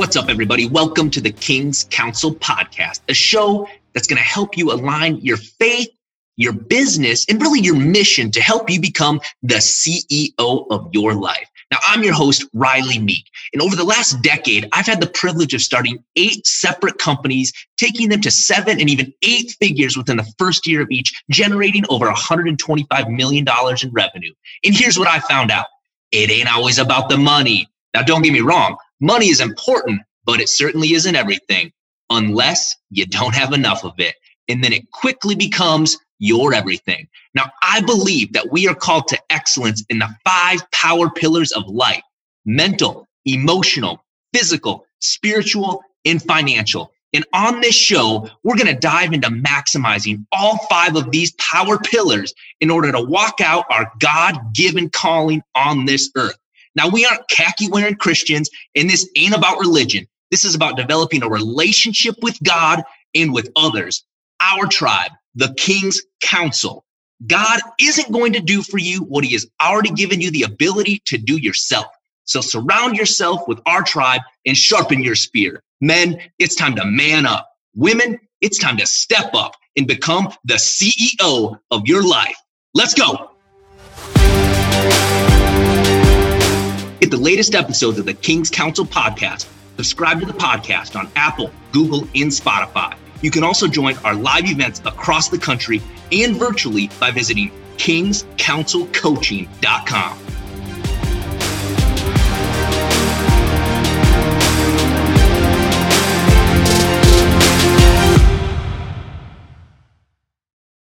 What's up, everybody? Welcome to the King's Council podcast, a show that's going to help you align your faith, your business, and really your mission to help you become the CEO of your life. Now, I'm your host, Rylee Meek. And over the last decade, I've had the privilege of starting eight separate companies, taking them to seven and even eight figures within the first year of each, generating over $125 million in revenue. And here's what I found out it ain't always about the money. Now, don't get me wrong, money is important, but it certainly isn't everything unless you don't have enough of it. And then it quickly becomes your everything. Now, I believe that we are called to excellence in the five power pillars of life mental, emotional, physical, spiritual, and financial. And on this show, we're going to dive into maximizing all five of these power pillars in order to walk out our God given calling on this earth. Now, we aren't khaki wearing Christians, and this ain't about religion. This is about developing a relationship with God and with others. Our tribe, the King's Council. God isn't going to do for you what he has already given you the ability to do yourself. So surround yourself with our tribe and sharpen your spear. Men, it's time to man up. Women, it's time to step up and become the CEO of your life. Let's go. The latest episodes of the King's Council podcast. Subscribe to the podcast on Apple, Google, and Spotify. You can also join our live events across the country and virtually by visiting kingscouncilcoaching.com.